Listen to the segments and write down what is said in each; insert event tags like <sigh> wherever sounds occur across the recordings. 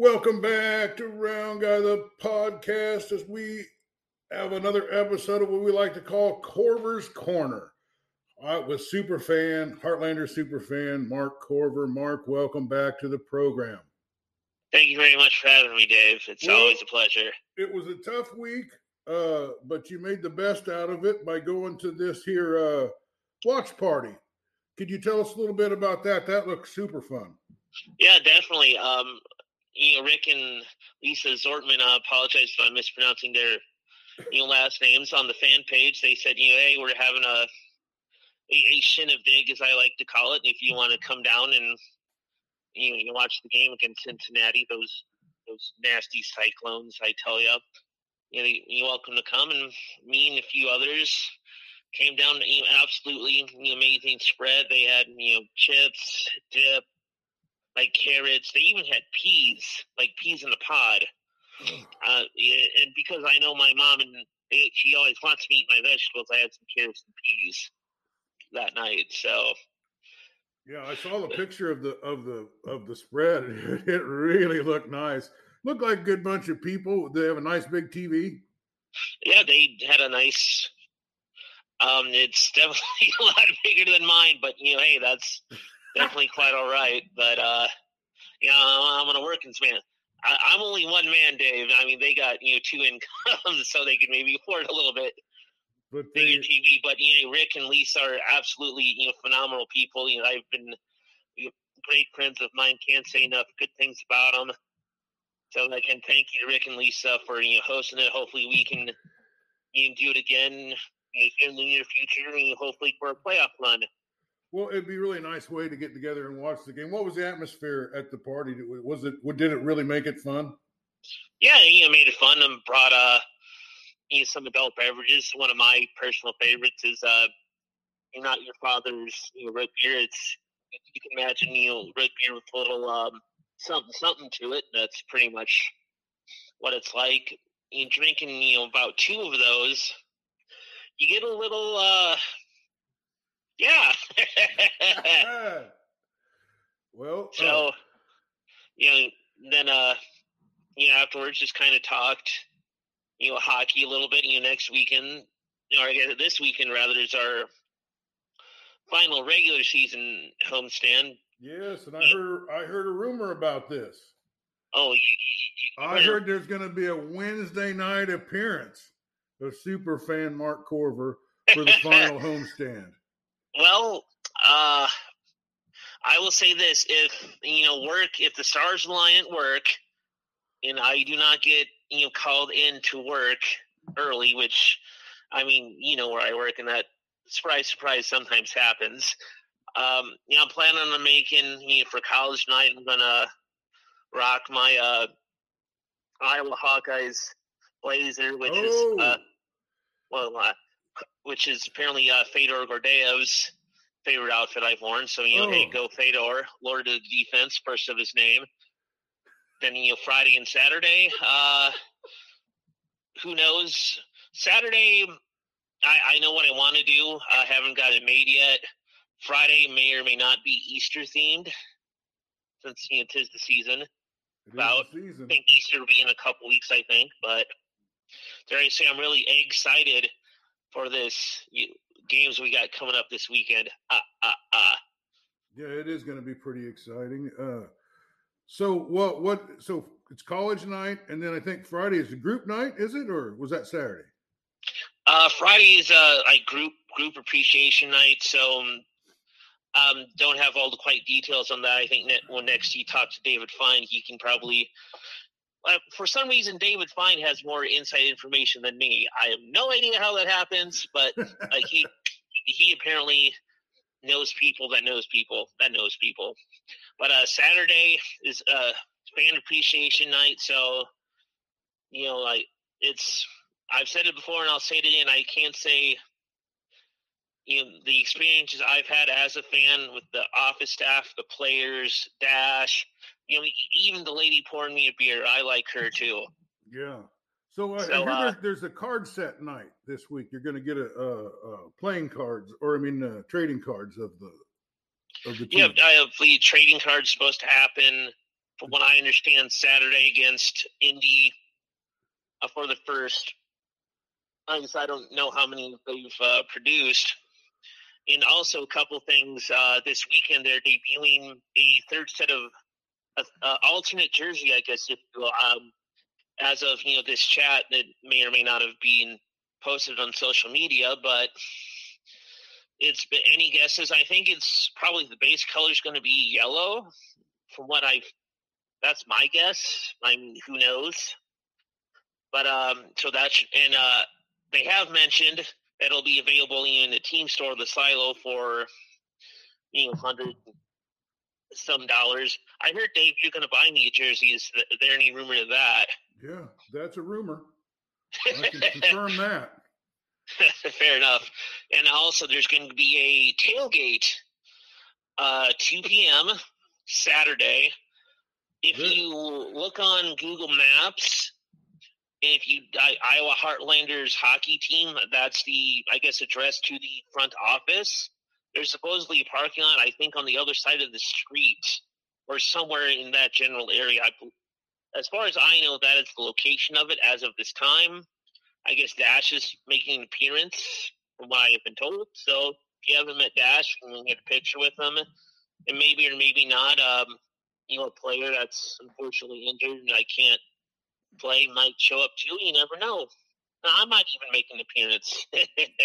Welcome back to Round Guy the podcast as we have another episode of what we like to call Corver's Corner. Uh, with super fan, Heartlander super fan, Mark Corver. Mark, welcome back to the program. Thank you very much for having me, Dave. It's well, always a pleasure. It was a tough week, uh, but you made the best out of it by going to this here uh, watch party. Could you tell us a little bit about that? That looks super fun. Yeah, definitely. Um, you know, Rick and Lisa Zortman I apologize if I'm mispronouncing their you know last names on the fan page. They said, you know, hey, we're having a a, a shindig, as I like to call it. If you want to come down and you know, you watch the game against Cincinnati, those those nasty cyclones, I tell you, you know, you're welcome to come. And me and a few others came down to you know, absolutely amazing spread. They had you know chips, dip, like carrots. They even had peas, like peas in the pod. Uh, and because I know my mom and they, she always wants me to eat my vegetables, I had some carrots and peas that night. So yeah, I saw the picture of the of the of the spread. <laughs> It really looked nice. Looked like a good bunch of people. They have a nice big TV. Yeah, they had a nice. Um, it's <laughs> definitely a lot bigger than mine, but you know, hey, that's definitely quite all right. But uh, you know, I'm on a working man. I, am only one man, Dave. I mean, they got you know two <laughs> incomes, so they could maybe afford a little bit but they, bigger TV. But you know, Rick and Lisa are absolutely you know phenomenal people. You know, I've been you know, great friends of mine. Can't say enough good things about them. So again, thank you to Rick and Lisa for you know hosting it. Hopefully, we can you know, do it again you know, in the near future, and hopefully for a playoff run. Well, it'd be really a nice way to get together and watch the game. What was the atmosphere at the party? Was it? Did it really make it fun? Yeah, you made it fun and brought uh, you know, some adult beverages. One of my personal favorites is uh, not your father's you know, root beer. It's you can imagine you know root beer with a little um, something something to it. That's pretty much what it's like. You know, drinking you know about two of those, you get a little uh, yeah. <laughs> well, so uh, you know, then uh, you know, afterwards, just kind of talked, you know, hockey a little bit. You know, next weekend, or I guess this weekend rather, is our final regular season homestand. Yes, and I heard I heard a rumor about this. Oh, you, you, you I heard there's going to be a Wednesday night appearance of super fan Mark Corver for the final <laughs> homestand. Well, uh, I will say this: if you know work, if the stars align at work, and I do not get you know called in to work early, which I mean, you know where I work, and that surprise, surprise sometimes happens. Um, you know, I'm planning on making you know, for college night. I'm gonna rock my uh, Iowa Hawkeyes blazer, which oh. is uh, well, uh, which is apparently uh, Fedor Gordeev's favorite outfit I've worn. So, you know, oh. hey, go Fedor, Lord of the Defense, first of his name. Then, you know, Friday and Saturday, uh, who knows? Saturday, I, I know what I want to do. I haven't got it made yet. Friday may or may not be Easter themed, since you know, tis the season. It About season. I think Easter will be in a couple weeks, I think. But dare I say, I'm really excited for this you, games we got coming up this weekend. Ah, ah, ah. Yeah, it is going to be pretty exciting. Uh, so what? What? So it's college night, and then I think Friday is the group night. Is it, or was that Saturday? Uh, Friday is uh, like group group appreciation night. So um, um, don't have all the quite details on that. I think that when next you talk to David Fine, he can probably uh, for some reason, David Fine has more inside information than me. I have no idea how that happens, but uh, he he apparently knows people that knows people that knows people. But uh, Saturday is uh, fan appreciation night, so you know, like it's I've said it before and I'll say it again. I can't say you know the experiences I've had as a fan with the office staff, the players, Dash, you know, even the lady pouring me a beer, I like her too. Yeah. So, uh, so uh, there's, a card set night this week. You're going to get a, a, a, playing cards, or I mean, uh, trading cards of the of the. Team. Yeah, I have the trading cards supposed to happen from what I understand, Saturday against Indy uh, for the first. I guess I don't know how many they've uh, produced. And also a couple things uh, this weekend. They're debuting a third set of uh, alternate jersey, I guess, if you will, um, as of you know this chat that may or may not have been posted on social media, but it's been any guesses. I think it's probably the base color is going to be yellow, from what I've. That's my guess. I mean, who knows? But um, so that's and uh, they have mentioned it'll be available in the team store, the silo, for you know hundred some dollars. I heard Dave, you're going to buy me a jersey. Is there any rumor to that? Yeah, that's a rumor. I can <laughs> confirm that. <laughs> Fair enough. And also, there's going to be a tailgate, uh, 2 p.m. Saturday. If you look on Google Maps, if you I, Iowa Heartlanders hockey team, that's the I guess address to the front office. There's supposedly a parking lot, I think, on the other side of the street or somewhere in that general area. I, as far as I know, that is the location of it as of this time. I guess Dash is making an appearance, from what I have been told. So if you haven't met Dash, you can get a picture with him, and maybe or maybe not, um, you know, a player that's unfortunately injured and I can't play might show up too. You never know. I might even make an appearance.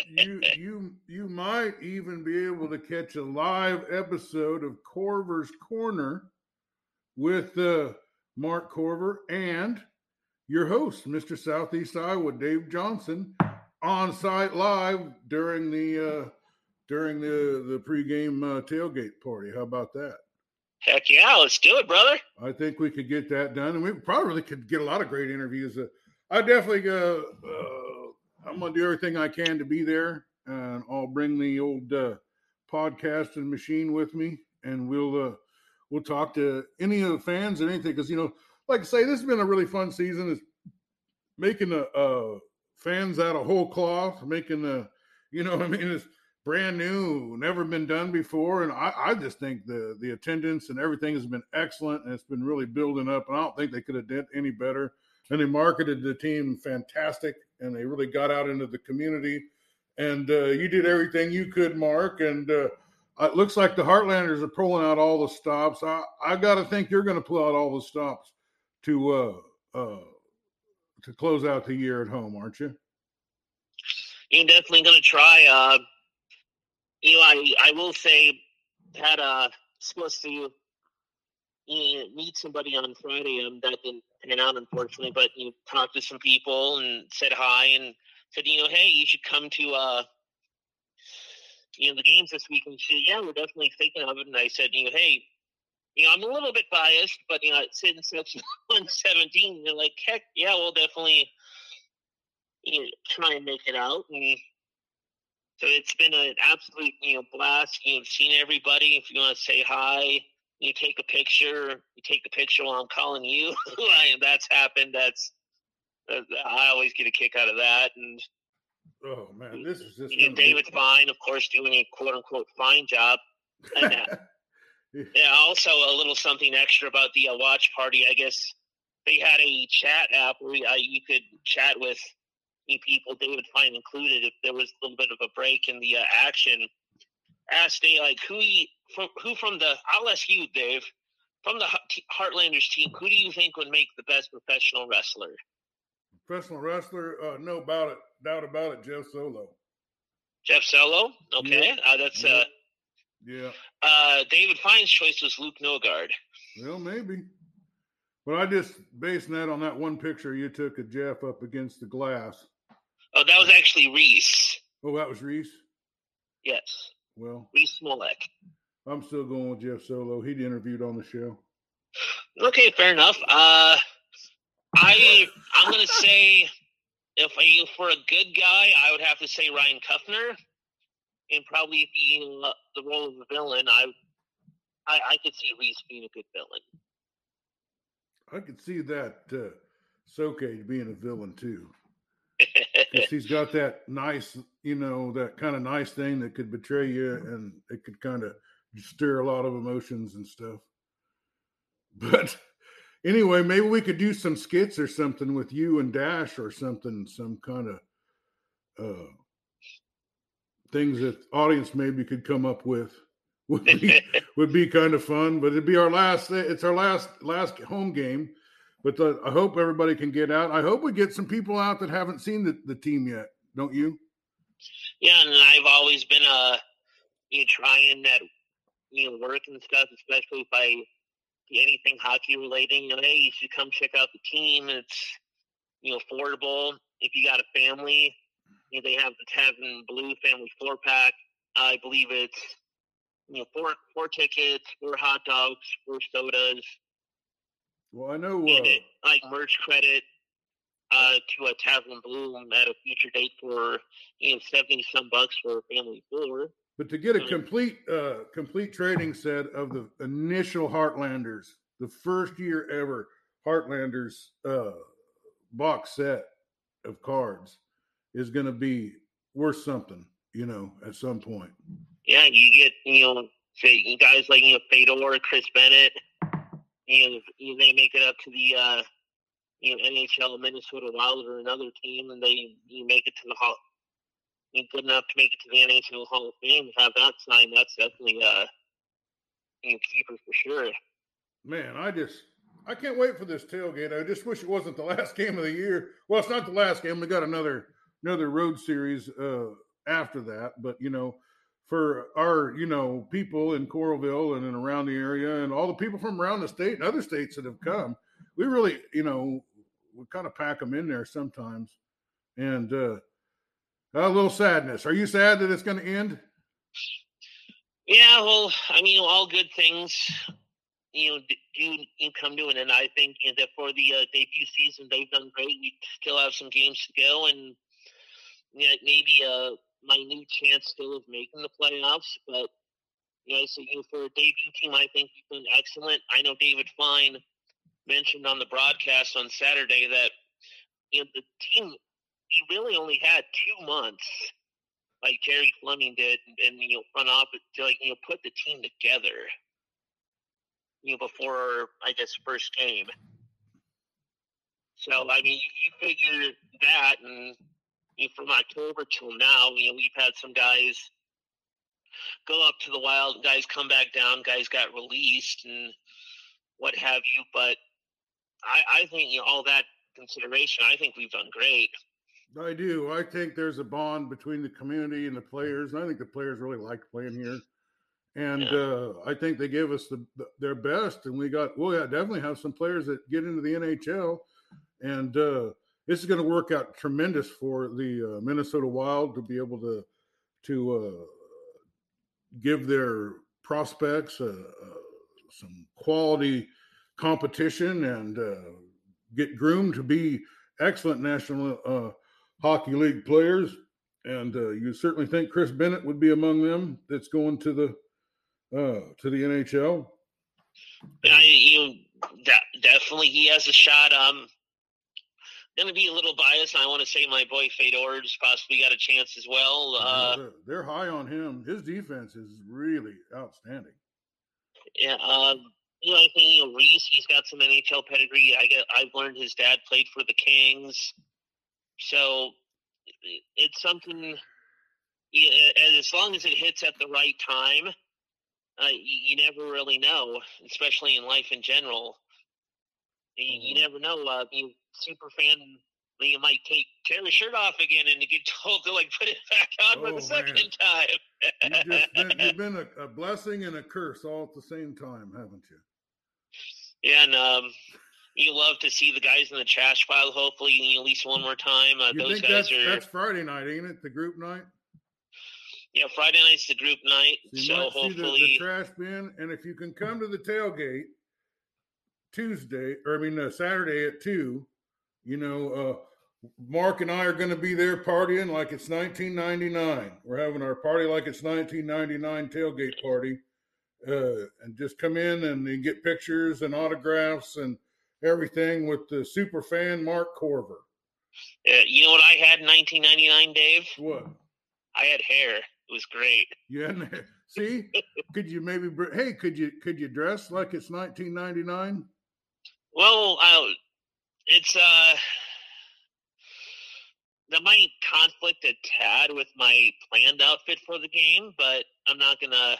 you you you might even be able to catch a live episode of Corver's Corner with uh, Mark Corver and your host, Mr. Southeast Iowa, Dave Johnson, on site live during the uh, during the the pregame uh, tailgate party. How about that? Heck yeah, let's do it, brother. I think we could get that done, and we probably could get a lot of great interviews. I definitely, uh, uh, I'm gonna do everything I can to be there, and I'll bring the old uh, podcasting machine with me, and we'll uh, we'll talk to any of the fans and anything because you know like I say, this has been a really fun season. Is making the uh, fans out of whole cloth, making the, you know, I mean, it's brand new, never been done before, and I, I just think the the attendance and everything has been excellent, and it's been really building up. And I don't think they could have did any better. And they marketed the team fantastic, and they really got out into the community. And uh, you did everything you could, Mark, and. Uh, it looks like the Heartlanders are pulling out all the stops. I, I got to think you're going to pull out all the stops to uh, uh, to close out the year at home, aren't you? You're definitely going to try. Uh, you know, I I will say had uh supposed to you meet somebody on Friday. Um, that didn't pan out, unfortunately. But you talked to some people and said hi and said, you know, hey, you should come to uh, you know, the games this week. And she said, yeah, we're definitely thinking of it. And I said, you know, hey, you know, I'm a little bit biased, but you know, it's in section <laughs> 117. They're like, heck, yeah, we'll definitely you know, try and make it out. And so it's been an absolute, you know, blast. You've seen everybody. If you want to say hi, you take a picture. You take the picture while I'm calling you. <laughs> that's happened. That's uh, I always get a kick out of that. And oh man, this is just. And David Fine, of course, doing a quote unquote fine job. And, <laughs> yeah, also a little something extra about the uh, watch party. I guess they had a chat app where uh, you could chat with people, David Fine included, if there was a little bit of a break in the uh, action. Asked they like who you, from who from the I'll ask you, Dave, from the Heartlanders team, who do you think would make the best professional wrestler? Professional wrestler, uh, no about it, doubt about it, Jeff Solow. Jeff Solow, okay, uh, that's yep. uh, yeah. Uh, David Fine's choice was Luke Nogard. Well, maybe. But I just based that on that one picture you took of Jeff up against the glass. Oh, that was actually Riese. Oh, that was Riese? Yes. Well, Riese Zmolek. I'm still going with Jeff Solow. He'd interviewed on the show. Okay, fair enough. Uh, I I'm gonna say if I, for a good guy, I would have to say Ryan Kuffner and probably being uh, the role of the villain, I, I, I could see Riese being a good villain. I could see that uh, Soke being a villain too. <laughs> Because he's got that nice, you know, that kind of nice thing that could betray you and it could kind of stir a lot of emotions and stuff. But anyway, maybe we could do some skits or something with you and Dash or something, some kind of uh, things that audience maybe could come up with. <laughs> Would be, <laughs> would be kind of fun, but it'd be our last. It's our last last home game, but the, I hope everybody can get out. I hope we get some people out that haven't seen the, the team yet. Don't you? Yeah, and I've always been uh you trying that you know work and stuff, especially if I anything hockey related. You know, hey, you should come check out the team. It's you know affordable if you got a family. You know, they have the Tavern Blue Family Four Pack. I believe it's you know four four tickets, four hot dogs, four sodas. Well, I know uh, it, like merch credit uh, to a Tavern Blue at a future date for you know seventy some bucks for a family four. But to get a complete uh complete trading set of the initial Heartlanders, the first year ever Heartlanders uh box set of cards is going to be worth something, you know, at some point. Yeah, you get you know say you guys like you know Fedor, Chris Bennett. You know, you- they make it up to the uh, you know NHL Minnesota Wild or another team, and they you make it to the You good enough to make it to the NHL Hall of Fame. Have that signed. That's definitely uh, you know, keeper for sure. Man, I just I can't wait for this tailgate. I just wish it wasn't the <laughs> last game of the year. Well, it's not the last game. We got another another road series uh after that, but you know, for our, you know, people in Coralville and, and around the area and all the people from around the state and other states that have come, we really, you know, we kind of pack them in there sometimes. And uh a little sadness. Are you sad that it's going to end? Yeah, well, I mean, all good things, you know, do come to an end. I think you know, that for the uh, debut season, they've done great. We still have some games to go, and you know, maybe a minute chance still of making the playoffs. But you know, so you know, for a debut team, I think you've been excellent. I know David Fine mentioned on the broadcast on Saturday that you know the team he really only had two months like Gerry Fleming did, and you know, front to like you know put the team together. You know, before I guess first game. So I mean, you, you figure that, and you know, from October till now, you know, we've had some guys go up to the Wild, guys come back down, guys got released, and what have you. But I, I think you know all that consideration, I think we've done great. I do. I think there's a bond between the community and the players. And I think the players really like playing here. And Yeah. uh, I think they give us the, the, their best. And we got, well, yeah, definitely have some players that get into the NHL. And uh, this is going to work out tremendous for the uh, Minnesota Wild to be able to to uh, give their prospects uh, uh, some quality competition and uh, get groomed to be excellent national uh, hockey league players. And uh, you certainly think Chris Bennett would be among them that's going to the uh, to the NHL. I, you de- definitely he has a shot. Um, going to be a little biased. I want to say my boy Fedor's possibly got a chance as well. Uh, they're, they're high on him. His defense is really outstanding. yeah, um, you know, I think you know Riese. He's got some NHL pedigree. I get. I've learned his dad played for the Kings, so it's something. As long as it hits at the right time, uh, you, you never really know, especially in life in general. You, you Mhm. never know. Uh, you super fan, you might take tear the shirt off again and you get <laughs> told to like put it back on for Oh, the second man. time. You've just been, you've been a, a blessing and a curse all at the same time, haven't you? yeah, and um, you love to see the guys in the trash pile. Hopefully, at least one more time. Uh, those guys that's, are. that's Friday night, ain't it? The group night. Yeah, Friday night's the group night, You so might see the, the trash bin, and if you can come to the tailgate Tuesday, or I mean uh, Saturday at two, you know, uh, Mark and I are going to be there partying like it's 1999. We're having our party like it's 1999 tailgate party, uh, and just come in and then get pictures and autographs and everything with the super fan Mark Corver. uh, you know what I had in 1999, Dave? What? I had hair. It was great. You see? <laughs> could you maybe? br- Hey, could you could you dress like it's 1999? Well, uh, it's uh, that might conflict a tad with my planned outfit for the game, but I'm not gonna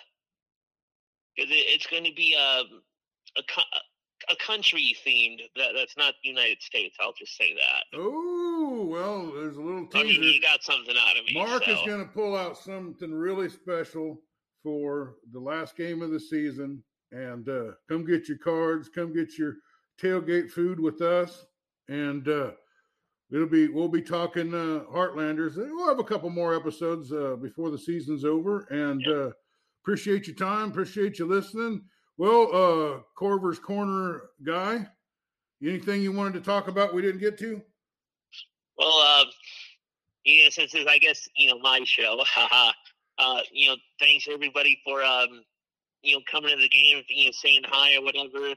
because it, it's going to be um, a a, a country themed. That that's not the United States. I'll just say that. Oh well, there's a little teaser. I mean, you got something out of me. Mark so. is going to pull out something really special for the last game of the season, and uh, come get your cards. Come get your tailgate food with us, and uh, it'll be we'll be talking uh, Heartlanders. We'll have a couple more episodes uh, before the season's over, and Yep. uh, appreciate your time. Appreciate you listening. Well, uh, Corver's Corner guy, anything you wanted to talk about we didn't get to? Well, uh, yeah, since it's I guess you know my show, <laughs> uh, you know, thanks everybody for um, you know coming to the game, you know, saying hi or whatever.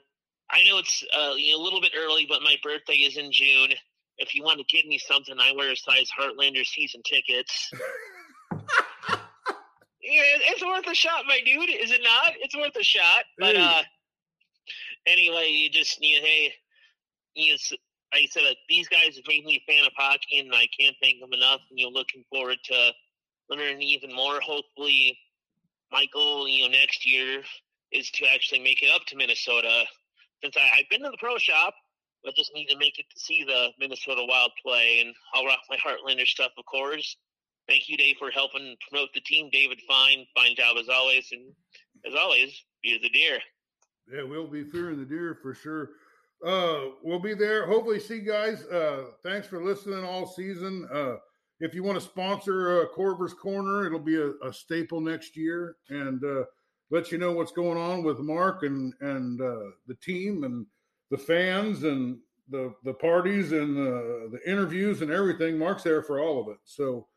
I know it's uh, you know, a little bit early, but my birthday is in June. If you want to give me something, I wear a size Heartlander season tickets. <laughs> yeah, it's worth a shot, my dude. Is it not? It's worth a shot. But Hey. uh, anyway, you just you hey, you know, s- like I said, uh, these guys have made me a fan of hockey, and I can't thank them enough. And you know, looking forward to learning even more. Hopefully, my goal, you know, next year is to actually make it up to Minnesota. Since I, I've been to the pro shop, I just need to make it to see the Minnesota Wild play, and I'll rock my Heartlander stuff, of course. Thank you, Dave, for helping promote the team. David, fine, fine job as always, and as always, be the deer. Yeah, we'll be fearing the deer for sure. Uh, we'll be there. Hopefully, see you guys. Uh, thanks for listening all season. Uh, if you want to sponsor uh, Corver's Corner, it'll be a, a staple next year, and uh, let you know what's going on with Mark and and uh, the team and the fans and the the parties and the the interviews and everything. Mark's there for all of it. So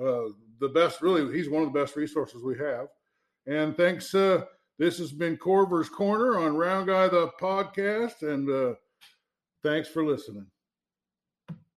uh, the best, really, he's one of the best resources we have. And thanks. Uh, this has been Corver's Corner on Round Guy the podcast, and uh, thanks for listening.